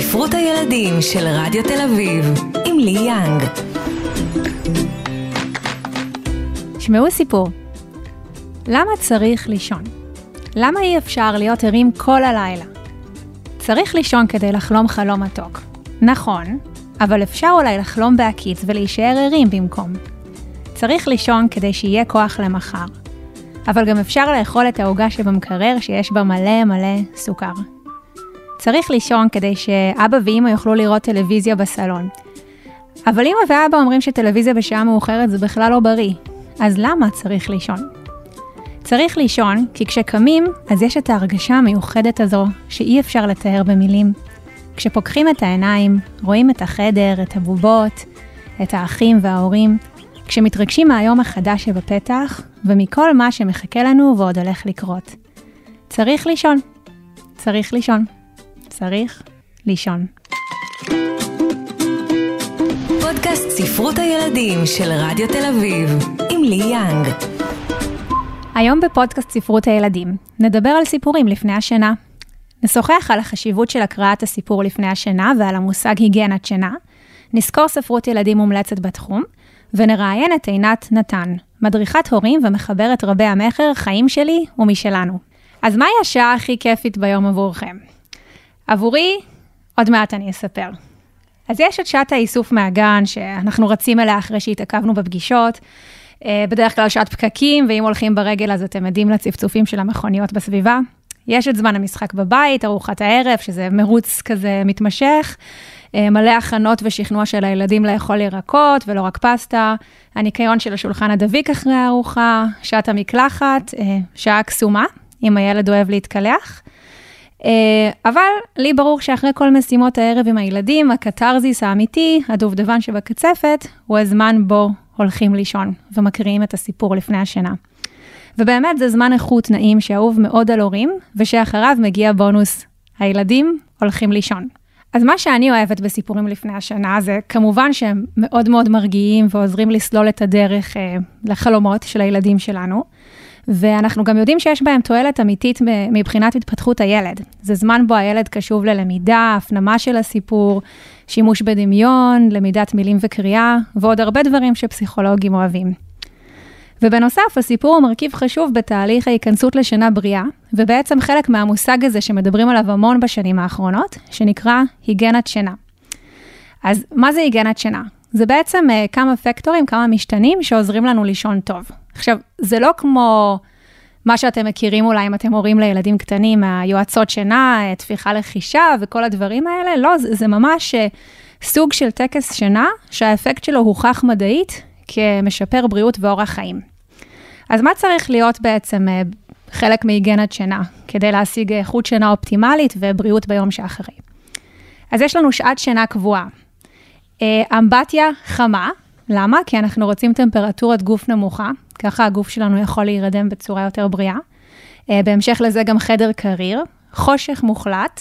ספרות הילדים של רדיו תל אביב, עם לי יאנג. שמעו סיפור. למה צריך לישון? למה אי אפשר להיות ערים כל הלילה? צריך לישון כדי לחלום חלום מתוק. נכון, אבל אפשר אולי לחלום בהקיץ ולהישאר ערים במקום. צריך לישון כדי שיהיה כוח למחר. אבל גם אפשר לאכול את העוגה שבמקרר שיש בה מלא מלא סוכר. צריך לישון כדי שאבא ואימא יוכלו לראות טלוויזיה בסלון. אבל אימא ואבא אומרים שטלוויזיה בשעה מאוחרת זה בכלל לא בריא, אז למה צריך לישון? צריך לישון כי כשקמים, אז יש את ההרגשה המיוחדת הזו שאי אפשר לתאר במילים. כשפוקחים את העיניים, רואים את החדר, את הבובות, את האחים וההורים, כשמתרגשים מהיום החדש שבפתח, ומכל מה שמחכה לנו ועוד הולך לקרות. צריך לישון. צריך לישון. צריך לישון. פודקאסט ספרות הילדים של רדיו תל אביב, עם לי יאנג. היום בפודקאסט ספרות הילדים נדבר על סיפורים לפני השינה. נשוחח על החשיבות של הקראת הסיפור לפני השינה ועל המושג היגיינת שינה, נזכור ספרות ילדים מומלצת בתחום, ונראיין את עינת נתן, מדריכת הורים ומחברת רבי המכר חיים שלי ומשלנו. אז מהי השעה הכי כיפית ביום עבורכם? עבורי, עוד מעט אני אספר. אז יש את שעת האיסוף מהגן, שאנחנו רצים אליה אחרי שהתעכבנו בפגישות. אה, בדרך כלל שעת פקקים, ואם הולכים ברגל אז אתם עדים לצפצופים של המכוניות בסביבה. יש את זמן המשחק בבית, ארוחת הערב, שזה מרוץ כזה מתמשך. אה, מלא הכנות ושכנוע של הילדים לאכול ירקות ולא רק פסטה, הניקיון של השולחן הדביק אחרי הארוחה, שעת המקלחת, אה, שעה קסומה, אם הילד אוהב להתקלח. אה, אבל לי ברור שאחרי כל משימות הערב עם הילדים, הקתרזיס האמיתי, הדובדבן שבקצפת, הוא הזמן בו הולכים לישון ומקריאים את הסיפור לפני השינה. ובאמת זה זמן איכות נעים שאהוב מאוד על הורים, ושאחריו מגיע בונוס, הילדים הולכים לישון. אז מה שאני אוהבת בסיפורים לפני השנה זה כמובן שהם מאוד מאוד מרגיעים ועוזרים לסלול את הדרך אה, לחלומות של הילדים שלנו. ואנחנו גם יודעים שיש בהם תועלת אמיתית מבחינת התפתחות הילד. זה זמן בו הילד קשוב ללמידה, הפנמה של הסיפור, שימוש בדמיון, למידת מילים וקריאה, ועוד הרבה דברים שפסיכולוגים אוהבים. ובנוסף, הסיפור הוא מרכיב חשוב בתהליך ההיכנסות לשינה בריאה, ובעצם חלק מהמושג הזה שמדברים עליו המון בשנים האחרונות, שנקרא היגנת שינה. אז מה זה היגנת שינה? זה בעצם uh, כמה פקטורים, כמה משתנים שעוזרים לנו לישון טוב. עכשיו, זה לא כמו מה שאתם מכירים אולי אם אתם הורים לילדים קטנים, היועצות שינה, אה, תפיחה לחישה וכל הדברים האלה, לא, זה, זה ממש uh, סוג של טקס שינה, שהאפקט שלו הוכח מדעית כמשפר בריאות ואורח חיים. אז מה צריך להיות בעצם uh, חלק מהיגנת שינה, כדי להשיג איכות שינה אופטימלית ובריאות ביום שאחרי? אז יש לנו שעת שינה קבועה. אה, אמבטיה חמה, למה? כי אנחנו רוצים טמפרטורת גוף נמוכה, ככה הגוף שלנו יכול להירדם בצורה יותר בריאה. אה, בהמשך לזה גם חדר קריר, חושך מוחלט,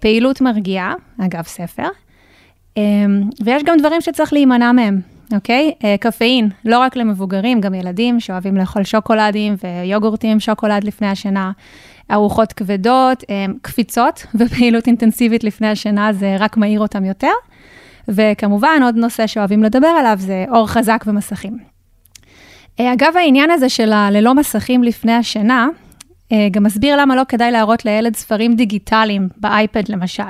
פעילות מרגיעה, אגב ספר, אה, ויש גם דברים שצריך להימנע מהם, אוקיי? קפאין, לא רק למבוגרים, גם ילדים שאוהבים לאכול שוקולדים ויוגורטים שוקולד לפני השינה, ארוחות כבדות, קפיצות ופעילות אינטנסיבית לפני השינה, זה רק מאיר אותם יותר. וכמובן, עוד נושא שאוהבים לדבר עליו זה אור חזק ומסכים. אה, אגב, העניין הזה של הללא מסכים לפני השינה, אה, גם מסביר למה לא כדאי להראות לילד ספרים דיגיטליים, באייפד למשל.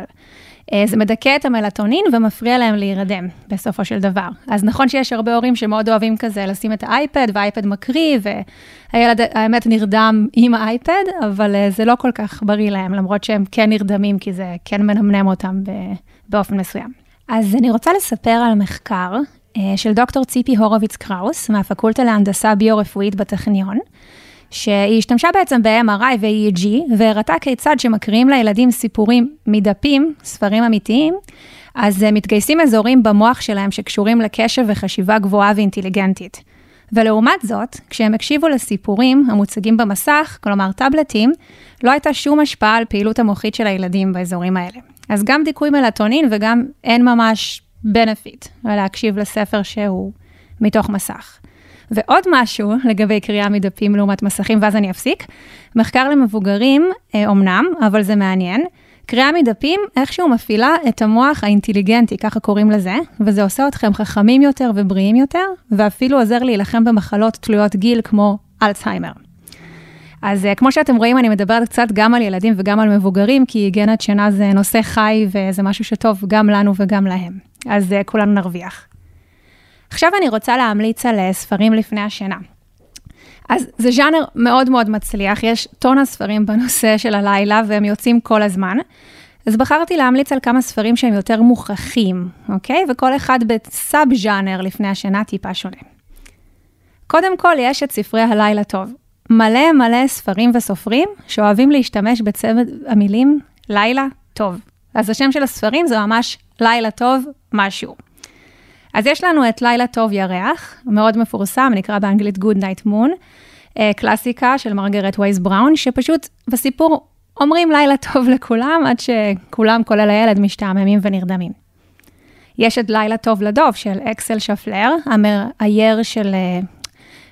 אה, זה מדכא את המלטונין ומפריע להם להירדם, בסופו של דבר. אז נכון שיש הרבה הורים שמאוד אוהבים כזה לשים את האייפד, והאייפד מקריא, והילד האמת נרדם עם האייפד, אבל זה לא כל כך בריא להם, למרות שהם כן נרדמים, כי זה כן מנמנם אותם באופן מסוים. אז אני רוצה לספר על מחקר uh, של דוקטור ציפי הורוביץ קראוס, מהפקולטה להנדסה ביו-רפואית בטכניון, שהיא השתמשה בעצם ב-MRI ו-EEG, והראתה כיצד שמקריאים לילדים סיפורים מדפים, ספרים אמיתיים, אז uh, מתגייסים אזורים במוח שלהם שקשורים לקשב וחשיבה גבוהה ואינטליגנטית. ולעומת זאת, כשהם הקשיבו לסיפורים המוצגים במסך, כלומר טאבלטים, לא הייתה שום השפעה על פעילות המוחית של הילדים באזורים האלה. אז גם דיכוי מלטונין וגם אין ממש benefit להקשיב לספר שהוא מתוך מסך. ועוד משהו לגבי קריאה מדפים לעומת מסכים, ואז אני אפסיק. מחקר למבוגרים, אומנם, אה, אבל זה מעניין, קריאה מדפים איכשהו מפעילה את המוח האינטליגנטי, ככה קוראים לזה, וזה עושה אתכם חכמים יותר ובריאים יותר, ואפילו עוזר להילחם במחלות תלויות גיל כמו אלצהיימר. אז uh, כמו שאתם רואים, אני מדברת קצת גם על ילדים וגם על מבוגרים, כי היגיינת שינה זה נושא חי וזה משהו שטוב גם לנו וגם להם. אז uh, כולנו נרוויח. עכשיו אני רוצה להמליץ על uh, ספרים לפני השינה. אז זה ז'אנר מאוד מאוד מצליח, יש טון הספרים בנושא של הלילה והם יוצאים כל הזמן. אז בחרתי להמליץ על כמה ספרים שהם יותר מוכחים, אוקיי? וכל אחד בסאב ז'אנר לפני השינה טיפה שונה. קודם כל, יש את ספרי הלילה טוב. מלא מלא ספרים וסופרים שאוהבים להשתמש בצמד המילים לילה טוב. אז השם של הספרים זה ממש לילה טוב משהו. אז יש לנו את לילה טוב ירח, מאוד מפורסם, נקרא באנגלית Good Night Moon, אה, קלאסיקה של מרגרט וייס בראון, שפשוט בסיפור אומרים לילה טוב לכולם, עד שכולם, כולל הילד, משתעממים ונרדמים. יש את לילה טוב לדוב של אקסל שפלר, המראייר של אה,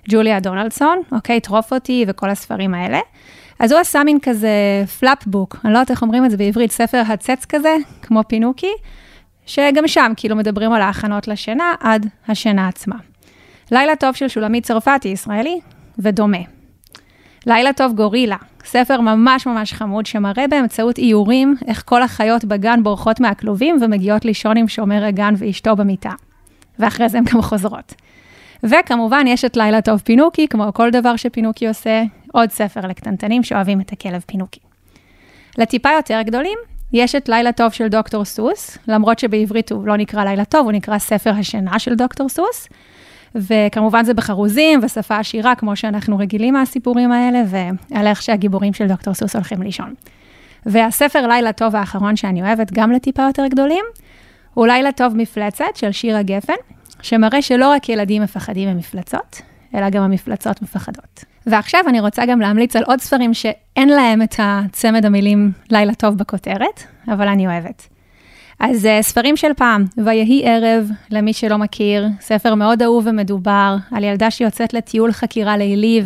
ג'וליה דונלדסון, אוקיי, טרוף אותי וכל הספרים האלה. אז הוא עשה מין כזה פלאפ בוק, אני לא יודעת איך אומרים את זה בעברית, ספר הצץ כזה, כמו פינוקי, שגם שם כאילו מדברים על ההכנות לשינה עד השינה עצמה. לילה טוב של שולמית צרפתי, ישראלי, ודומה. לילה טוב גורילה, ספר ממש ממש חמוד שמראה באמצעות איורים איך כל החיות בגן בורחות מהכלובים ומגיעות לישון עם שומר הגן ואשתו במיטה. ואחרי זה הן גם חוזרות. וכמובן, יש את לילה טוב פינוקי, כמו כל דבר שפינוקי עושה, עוד ספר לקטנטנים שאוהבים את הכלב פינוקי. לטיפה יותר גדולים, יש את לילה טוב של דוקטור סוס, למרות שבעברית הוא לא נקרא לילה טוב, הוא נקרא ספר השינה של דוקטור סוס. וכמובן זה בחרוזים ושפה עשירה, כמו שאנחנו רגילים מהסיפורים האלה, ועל איך שהגיבורים של דוקטור סוס הולכים לישון. והספר לילה טוב האחרון שאני אוהבת, גם לטיפה יותר גדולים, הוא לילה טוב מפלצת של שירה גפן, שמראה שלא רק ילדים מפחדים ממפלצות, אלא גם המפלצות מפחדות. ועכשיו אני רוצה גם להמליץ על עוד ספרים שאין להם את הצמד המילים לילה טוב בכותרת, אבל אני אוהבת. אז uh, ספרים של פעם, ויהי ערב, למי שלא מכיר, ספר מאוד אהוב ומדובר, על ילדה שיוצאת לטיול חקירה לילי,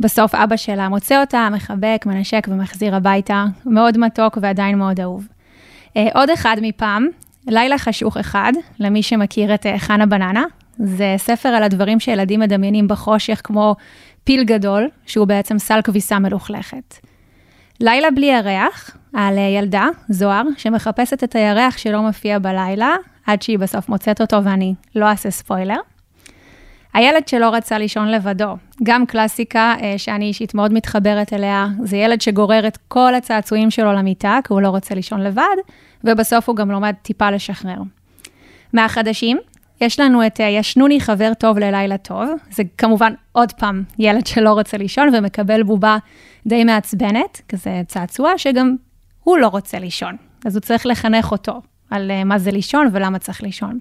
ובסוף אבא שלה מוצא אותה, מחבק, מנשק ומחזיר הביתה, מאוד מתוק ועדיין מאוד אהוב. Uh, עוד אחד מפעם, לילה חשוך אחד, למי שמכיר את uh, חנה בננה, זה ספר על הדברים שילדים מדמיינים בחושך, כמו פיל גדול, שהוא בעצם סל כביסה מלוכלכת. לילה בלי ירח, על ילדה, זוהר, שמחפשת את הירח שלא מופיע בלילה, עד שהיא בסוף מוצאת אותו ואני לא אעשה ספוילר. הילד שלא רצה לישון לבדו, גם קלאסיקה אה, שאני אישית מאוד מתחברת אליה, זה ילד שגורר את כל הצעצועים שלו למיטה, כי הוא לא רוצה לישון לבד, ובסוף הוא גם לומד טיפה לשחרר. מהחדשים, יש לנו את אה, ישנוני חבר טוב ללילה טוב, זה כמובן עוד פעם ילד שלא רוצה לישון ומקבל בובה די מעצבנת, כזה צעצוע, שגם הוא לא רוצה לישון, אז הוא צריך לחנך אותו על אה, מה זה לישון ולמה צריך לישון.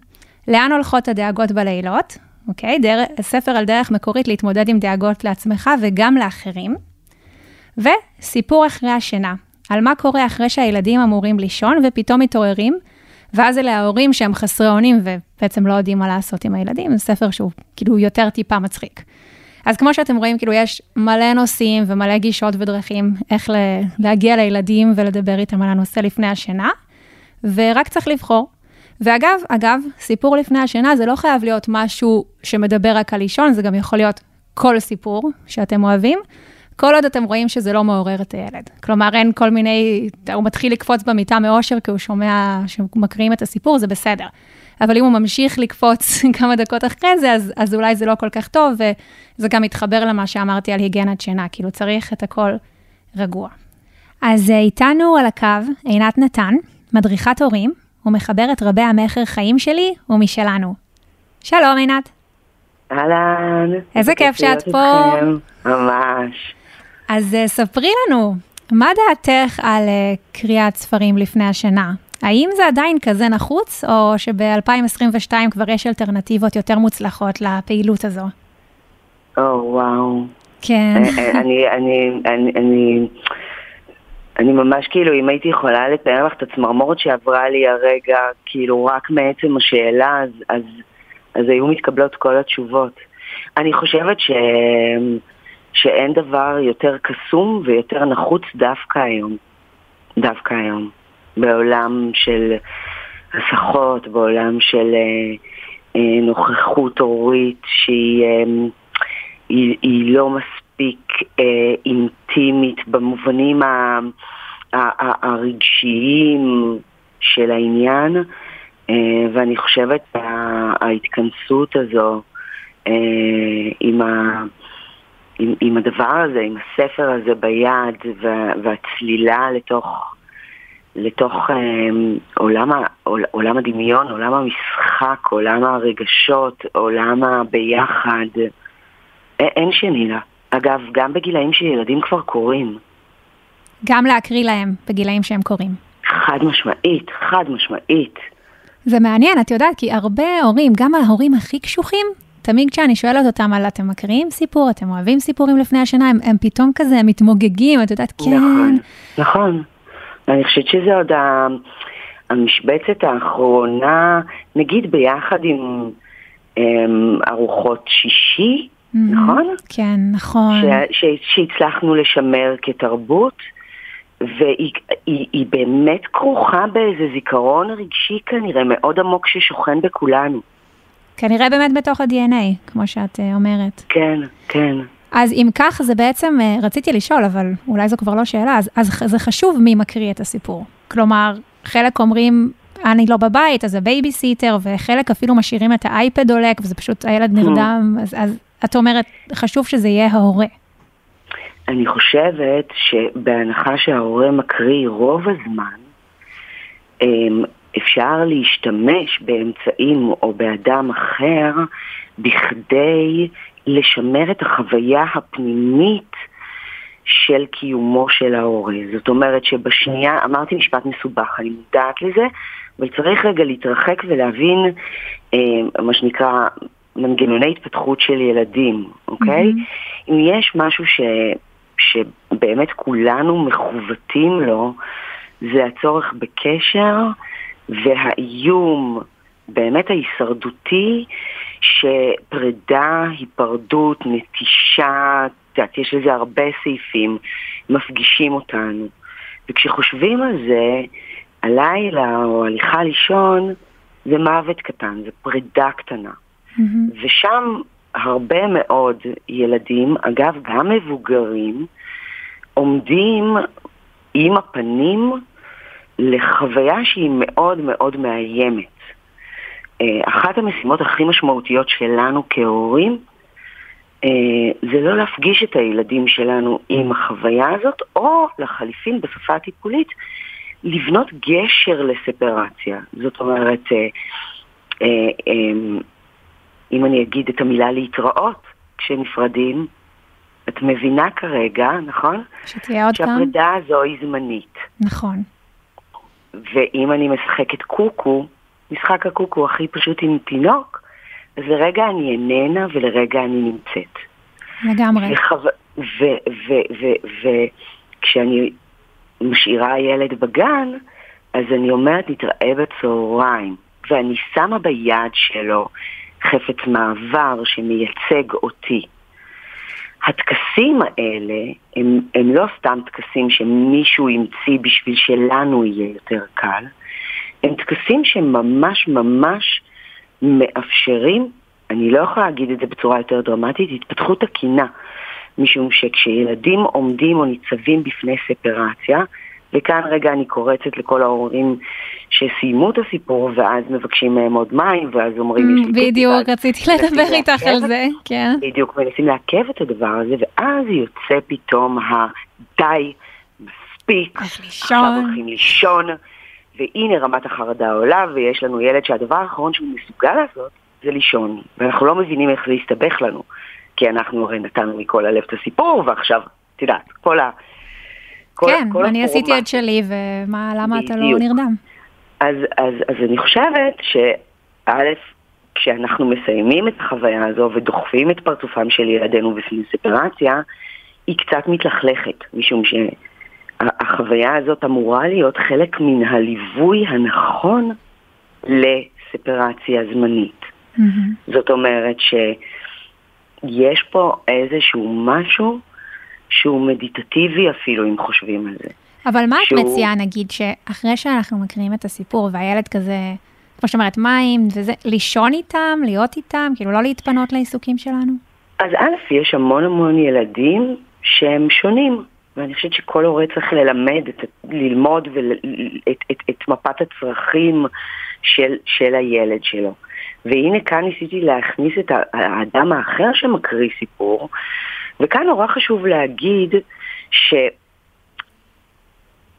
לאן הולכות הדאגות בלילות? אוקיי, דרך, ספר על דרך מקורית להתמודד עם דאגות לעצמך וגם לאחרים. וסיפור אחרי השינה, על מה קורה אחרי שהילדים אמורים לישון ופתאום מתעוררים, ואז אלה ההורים שהם חסרי אונים ובעצם לא יודעים מה לעשות עם הילדים, זה ספר שהוא כאילו יותר טיפה מצחיק. אז כמו שאתם רואים, כאילו יש מלא נושאים ומלא גישות ודרכים איך להגיע לילדים ולדבר איתם על הנושא לפני השינה, ורק צריך לבחור. ואגב, אגב, סיפור לפני השינה זה לא חייב להיות משהו שמדבר רק על לישון, זה גם יכול להיות כל סיפור שאתם אוהבים, כל עוד אתם רואים שזה לא מעורר את הילד. כלומר, אין כל מיני, הוא מתחיל לקפוץ במיטה מאושר כי הוא שומע שמקריאים את הסיפור, זה בסדר. אבל אם הוא ממשיך לקפוץ כמה דקות אחרי זה, אז, אז אולי זה לא כל כך טוב, וזה גם מתחבר למה שאמרתי על היגיינת שינה, כאילו צריך את הכל רגוע. אז אה, איתנו על הקו עינת נתן, מדריכת הורים, ומחברת רבי המכר חיים שלי ומשלנו. שלום עינת. אהלן. איזה כיף שאת פה. ממש. אז uh, ספרי לנו, מה דעתך על uh, קריאת ספרים לפני השינה? האם זה עדיין כזה נחוץ, או שב-2022 כבר יש אלטרנטיבות יותר מוצלחות לפעילות הזו? או, oh, וואו. כן. אה, אני, אני, אני, אני, אני ממש כאילו, אם הייתי יכולה לתאר לך את הצמרמורת שעברה לי הרגע, כאילו רק מעצם השאלה, אז, אז, אז היו מתקבלות כל התשובות. אני חושבת ש... שאין דבר יותר קסום ויותר נחוץ דווקא היום. דווקא היום. בעולם של הסחות, בעולם של אה, אה, נוכחות הורית שהיא אה, היא, היא לא מספיק אה, אינטימית במובנים ה, ה, ה, הרגשיים של העניין, אה, ואני חושבת ההתכנסות הזו אה, עם, ה, עם, עם הדבר הזה, עם הספר הזה ביד וה, והצלילה לתוך לתוך אה, עולם, עול, עולם הדמיון, עולם המשחק, עולם הרגשות, עולם הביחד. אין שני לה. אגב, גם בגילאים שילדים כבר קוראים. גם להקריא להם בגילאים שהם קוראים. חד משמעית, חד משמעית. זה מעניין, את יודעת, כי הרבה הורים, גם ההורים הכי קשוחים, תמיד כשאני שואלת אותם על אתם מקריאים סיפור, אתם אוהבים סיפורים לפני השינה, הם, הם פתאום כזה מתמוגגים, את יודעת, כן. נכון, נכון. אני חושבת שזה עוד המשבצת האחרונה, נגיד ביחד עם um, ארוחות שישי. נכון? כן, נכון. ש, ש, שהצלחנו לשמר כתרבות, והיא היא, היא באמת כרוכה באיזה זיכרון רגשי כנראה מאוד עמוק ששוכן בכולנו. כנראה באמת בתוך ה-DNA, כמו שאת אה, אומרת. כן, כן. אז אם כך, זה בעצם, אה, רציתי לשאול, אבל אולי זו כבר לא שאלה, אז, אז זה חשוב מי מקריא את הסיפור. כלומר, חלק אומרים, אני לא בבית, אז הבייביסיטר, וחלק אפילו משאירים את האייפד דולק, וזה פשוט, הילד אממ. נרדם, אז, אז את אומרת, חשוב שזה יהיה ההורה. אני חושבת שבהנחה שההורה מקריא רוב הזמן, אמ, אפשר להשתמש באמצעים או באדם אחר בכדי לשמר את החוויה הפנימית של קיומו של ההורה. זאת אומרת שבשנייה, אמרתי משפט מסובך, אני מודעת לזה, אבל צריך רגע להתרחק ולהבין אה, מה שנקרא מנגנוני התפתחות של ילדים, אוקיי? Mm-hmm. אם יש משהו ש, שבאמת כולנו מכוותים לו, זה הצורך בקשר והאיום באמת ההישרדותי שפרידה, היפרדות, נטישה, את יודעת, יש לזה הרבה סעיפים, מפגישים אותנו. וכשחושבים על זה, הלילה או הליכה לישון, זה מוות קטן, זה פרידה קטנה. Mm-hmm. ושם הרבה מאוד ילדים, אגב, גם מבוגרים, עומדים עם הפנים לחוויה שהיא מאוד מאוד מאיימת. אה, אחת המשימות הכי משמעותיות שלנו כהורים אה, זה לא להפגיש את הילדים שלנו עם החוויה הזאת, או לחליפין בשפה הטיפולית, לבנות גשר לספרציה. זאת אומרת, אה, אם אני אגיד את המילה להתראות כשנפרדים, את מבינה כרגע, נכון? שתהיה עוד פעם. שהפרידה הזו היא זמנית. נכון. ואם אני משחקת קוקו, משחק הקוקו הכי פשוט עם תינוק, אז לרגע אני איננה ולרגע אני נמצאת. לגמרי. וכשאני משאירה ילד בגן, אז אני אומרת, נתראה בצהריים, ואני שמה ביד שלו חפץ מעבר שמייצג אותי. הטקסים האלה הם, הם לא סתם טקסים שמישהו המציא בשביל שלנו יהיה יותר קל, הם טקסים שממש ממש מאפשרים, אני לא יכולה להגיד את זה בצורה יותר דרמטית, התפתחות תקינה. משום שכשילדים עומדים או ניצבים בפני ספרציה, וכאן רגע אני קורצת לכל ההורים שסיימו את הסיפור ואז מבקשים מהם עוד מים ואז אומרים לי בדיוק, רציתי לדבר איתך על זה, כן. בדיוק, מנסים לעכב את הדבר הזה ואז יוצא פתאום הדי, מספיק, עכשיו הולכים לישון. והנה רמת החרדה עולה, ויש לנו ילד שהדבר האחרון שהוא מסוגל לעשות זה לישון. ואנחנו לא מבינים איך זה יסתבך לנו, כי אנחנו הרי נתנו מכל הלב את הסיפור, ועכשיו, את יודעת, כל ה... כל, כן, כל אני עשיתי את שלי, ולמה אתה לא נרדם? אז, אז, אז אני חושבת שא', כשאנחנו מסיימים את החוויה הזו ודוחפים את פרצופם של ילדינו בפני ספרציה, היא קצת מתלכלכת, משום ש... החוויה הזאת אמורה להיות חלק מן הליווי הנכון לספרציה זמנית. Mm-hmm. זאת אומרת שיש פה איזשהו משהו שהוא מדיטטיבי אפילו, אם חושבים על זה. אבל מה שהוא... את מציעה, נגיד, שאחרי שאנחנו מקריאים את הסיפור והילד כזה, כמו שאת אומרת, מים וזה, לישון איתם, להיות איתם, כאילו לא להתפנות לעיסוקים שלנו? אז א', יש המון המון ילדים שהם שונים, ואני חושבת שכל הורה צריך ללמד, את, ללמוד ול, את, את, את מפת הצרכים של, של הילד שלו. והנה כאן ניסיתי להכניס את האדם האחר שמקריא סיפור, וכאן נורא חשוב להגיד ש...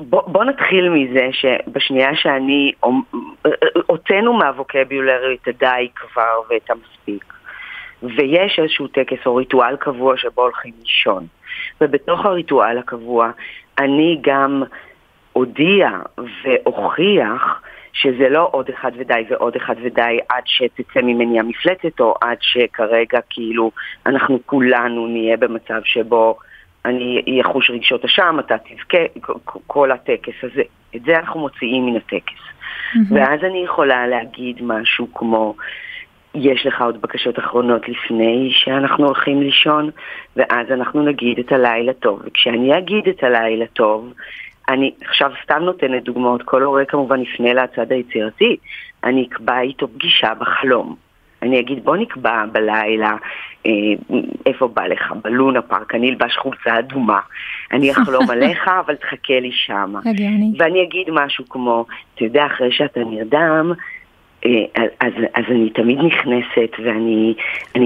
בוא, בוא נתחיל מזה שבשנייה שאני, הוצאנו מהווקביולרי את הדי כבר ואת המספיק, ויש איזשהו טקס או ריטואל קבוע שבו הולכים לישון, ובתוך הריטואל הקבוע אני גם אודיע ואוכיח שזה לא עוד אחד ודי ועוד אחד ודי עד שתצא ממני המפלצת, או עד שכרגע כאילו אנחנו כולנו נהיה במצב שבו אני אחוש רגשות אשם, אתה תבכה, כל הטקס הזה. את זה אנחנו מוציאים מן הטקס. Mm-hmm. ואז אני יכולה להגיד משהו כמו, יש לך עוד בקשות אחרונות לפני שאנחנו הולכים לישון, ואז אנחנו נגיד את הלילה טוב. וכשאני אגיד את הלילה טוב, אני עכשיו סתם נותנת דוגמאות, כל הורה כמובן יפנה לצד היצירתי, אני אקבע איתו פגישה בחלום. אני אגיד בוא נקבע בלילה אה, איפה בא לך, בלונה פארק, אני אלבש חולצה אדומה, אני אחלום עליך אבל תחכה לי שמה. ואני אגיד משהו כמו, אתה יודע אחרי שאתה נרדם, אה, אז, אז אני תמיד נכנסת ואני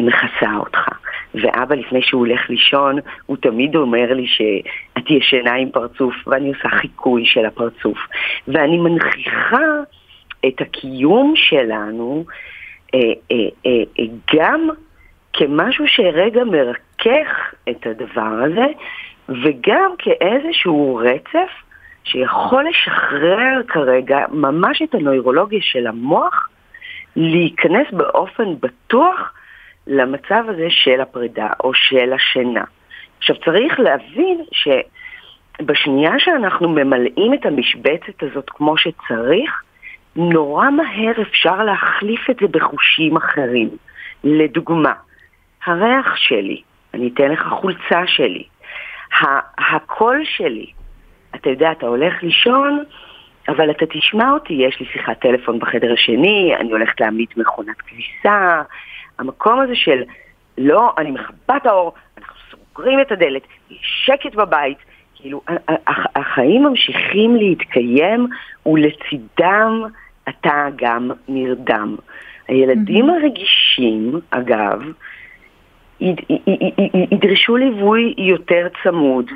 מכסה אותך. ואבא לפני שהוא הולך לישון, הוא תמיד אומר לי שאת ישנה עם פרצוף, ואני עושה חיקוי של הפרצוף. ואני מנכיחה את הקיום שלנו אה, אה, אה, אה, גם כמשהו שרגע מרכך את הדבר הזה, וגם כאיזשהו רצף שיכול לשחרר כרגע ממש את הנוירולוגיה של המוח, להיכנס באופן בטוח למצב הזה של הפרידה או של השינה. עכשיו צריך להבין שבשנייה שאנחנו ממלאים את המשבצת הזאת כמו שצריך, נורא מהר אפשר להחליף את זה בחושים אחרים. לדוגמה, הריח שלי, אני אתן לך חולצה שלי, הקול שלי, אתה יודע, אתה הולך לישון, אבל אתה תשמע אותי, יש לי שיחת טלפון בחדר השני, אני הולכת להעמיד מכונת כביסה, המקום הזה של לא, אני מכבה את האור, אנחנו סוגרים את הדלת, יש שקט בבית, כאילו, החיים ממשיכים להתקיים ולצידם אתה גם נרדם. הילדים הרגישים, אגב, ידרשו ליווי יותר צמוד,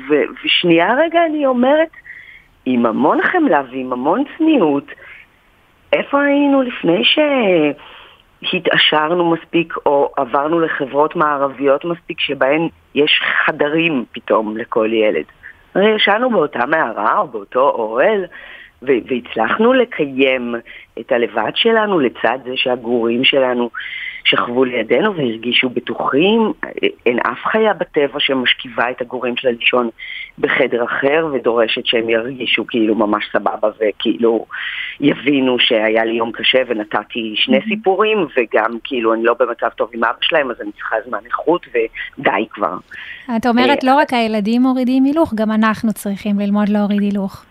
ושנייה רגע אני אומרת, עם המון חמלה ועם המון צניעות, איפה היינו לפני ש... התעשרנו מספיק או עברנו לחברות מערביות מספיק שבהן יש חדרים פתאום לכל ילד. הרי ישנו באותה מערה או באותו אוהל והצלחנו לקיים את הלבד שלנו לצד זה שהגורים שלנו שכבו לידינו והרגישו בטוחים. אין אף חיה בטבע שמשכיבה את הגורים שלה לישון בחדר אחר ודורשת שהם ירגישו כאילו ממש סבבה וכאילו יבינו שהיה לי יום קשה ונתתי שני mm-hmm. סיפורים וגם כאילו אני לא במצב טוב עם אבא שלהם אז אני צריכה זמן איכות ודי כבר. את אומרת אה, לא רק הילדים מורידים הילוך, גם אנחנו צריכים ללמוד להוריד הילוך.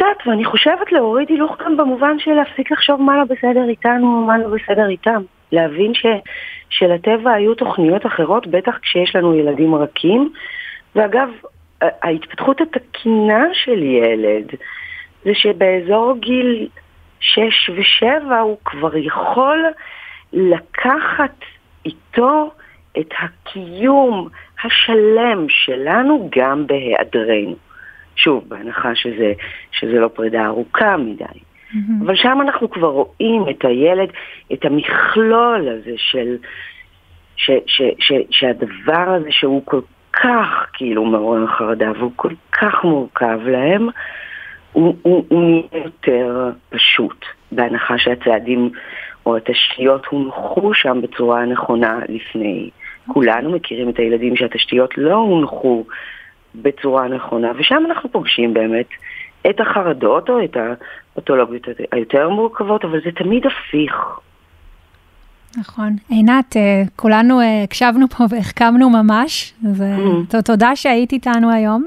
קצת, ואני חושבת להוריד הילוך גם במובן של להפסיק לחשוב מה לא בסדר איתנו, מה לא בסדר איתם. להבין ש, שלטבע היו תוכניות אחרות, בטח כשיש לנו ילדים רכים. ואגב, ההתפתחות התקינה של ילד זה שבאזור גיל 6 ו-7 הוא כבר יכול לקחת איתו את הקיום השלם שלנו גם בהיעדרנו. שוב, בהנחה שזה, שזה לא פרידה ארוכה מדי. Mm-hmm. אבל שם אנחנו כבר רואים את הילד, את המכלול הזה של... ש, ש, ש, שהדבר הזה שהוא כל כך כאילו מעורר חרדה והוא כל כך מורכב להם, הוא, הוא, הוא נהיה יותר פשוט, בהנחה שהצעדים או התשתיות הונחו שם בצורה הנכונה לפני. כולנו מכירים את הילדים שהתשתיות לא הונחו בצורה נכונה, ושם אנחנו פוגשים באמת את החרדות או את הפתולוגיות היותר מורכבות, אבל זה תמיד הפיך. נכון. עינת, אה, כולנו אה, הקשבנו פה והחכמנו ממש, ותודה mm. שהיית איתנו היום.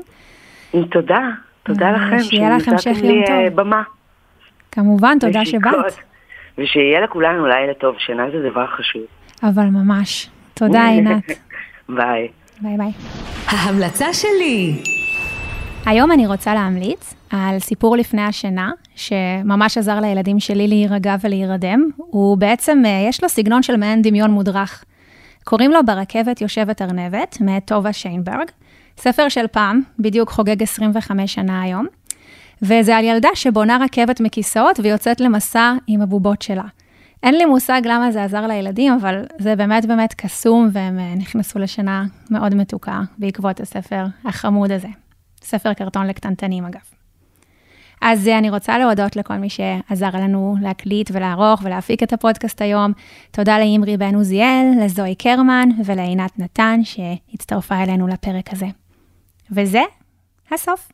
תודה. תודה אה, לכם, שיהיה לך המשך יום אה, טוב. במה. כמובן, תודה שבאת. ושיהיה לכולנו לילה טוב, שינה זה דבר חשוב. אבל ממש. תודה, עינת. ביי. ביי ביי. ההמלצה שלי. היום אני רוצה להמליץ על סיפור לפני השינה, שממש עזר לילדים שלי להירגע ולהירדם. הוא בעצם, אה, יש לו סגנון של מעין דמיון מודרך. קוראים לו ברכבת יושבת ארנבת, מאת טובה שיינברג. ספר של פעם, בדיוק חוגג 25 שנה היום. וזה על ילדה שבונה רכבת מכיסאות ויוצאת למסע עם הבובות שלה. אין לי מושג למה זה עזר לילדים, אבל זה באמת באמת קסום, והם אה, נכנסו לשינה מאוד מתוקה בעקבות הספר החמוד הזה. ספר קרטון לקטנטנים, אגב. אז אה, אני רוצה להודות לכל מי שעזר לנו להקליט ולערוך ולהפיק את הפודקאסט היום. תודה לאמרי בן עוזיאל, לזוהי קרמן ולעינת נתן שהצטרפה אלינו לפרק הזה. וזה הסוף.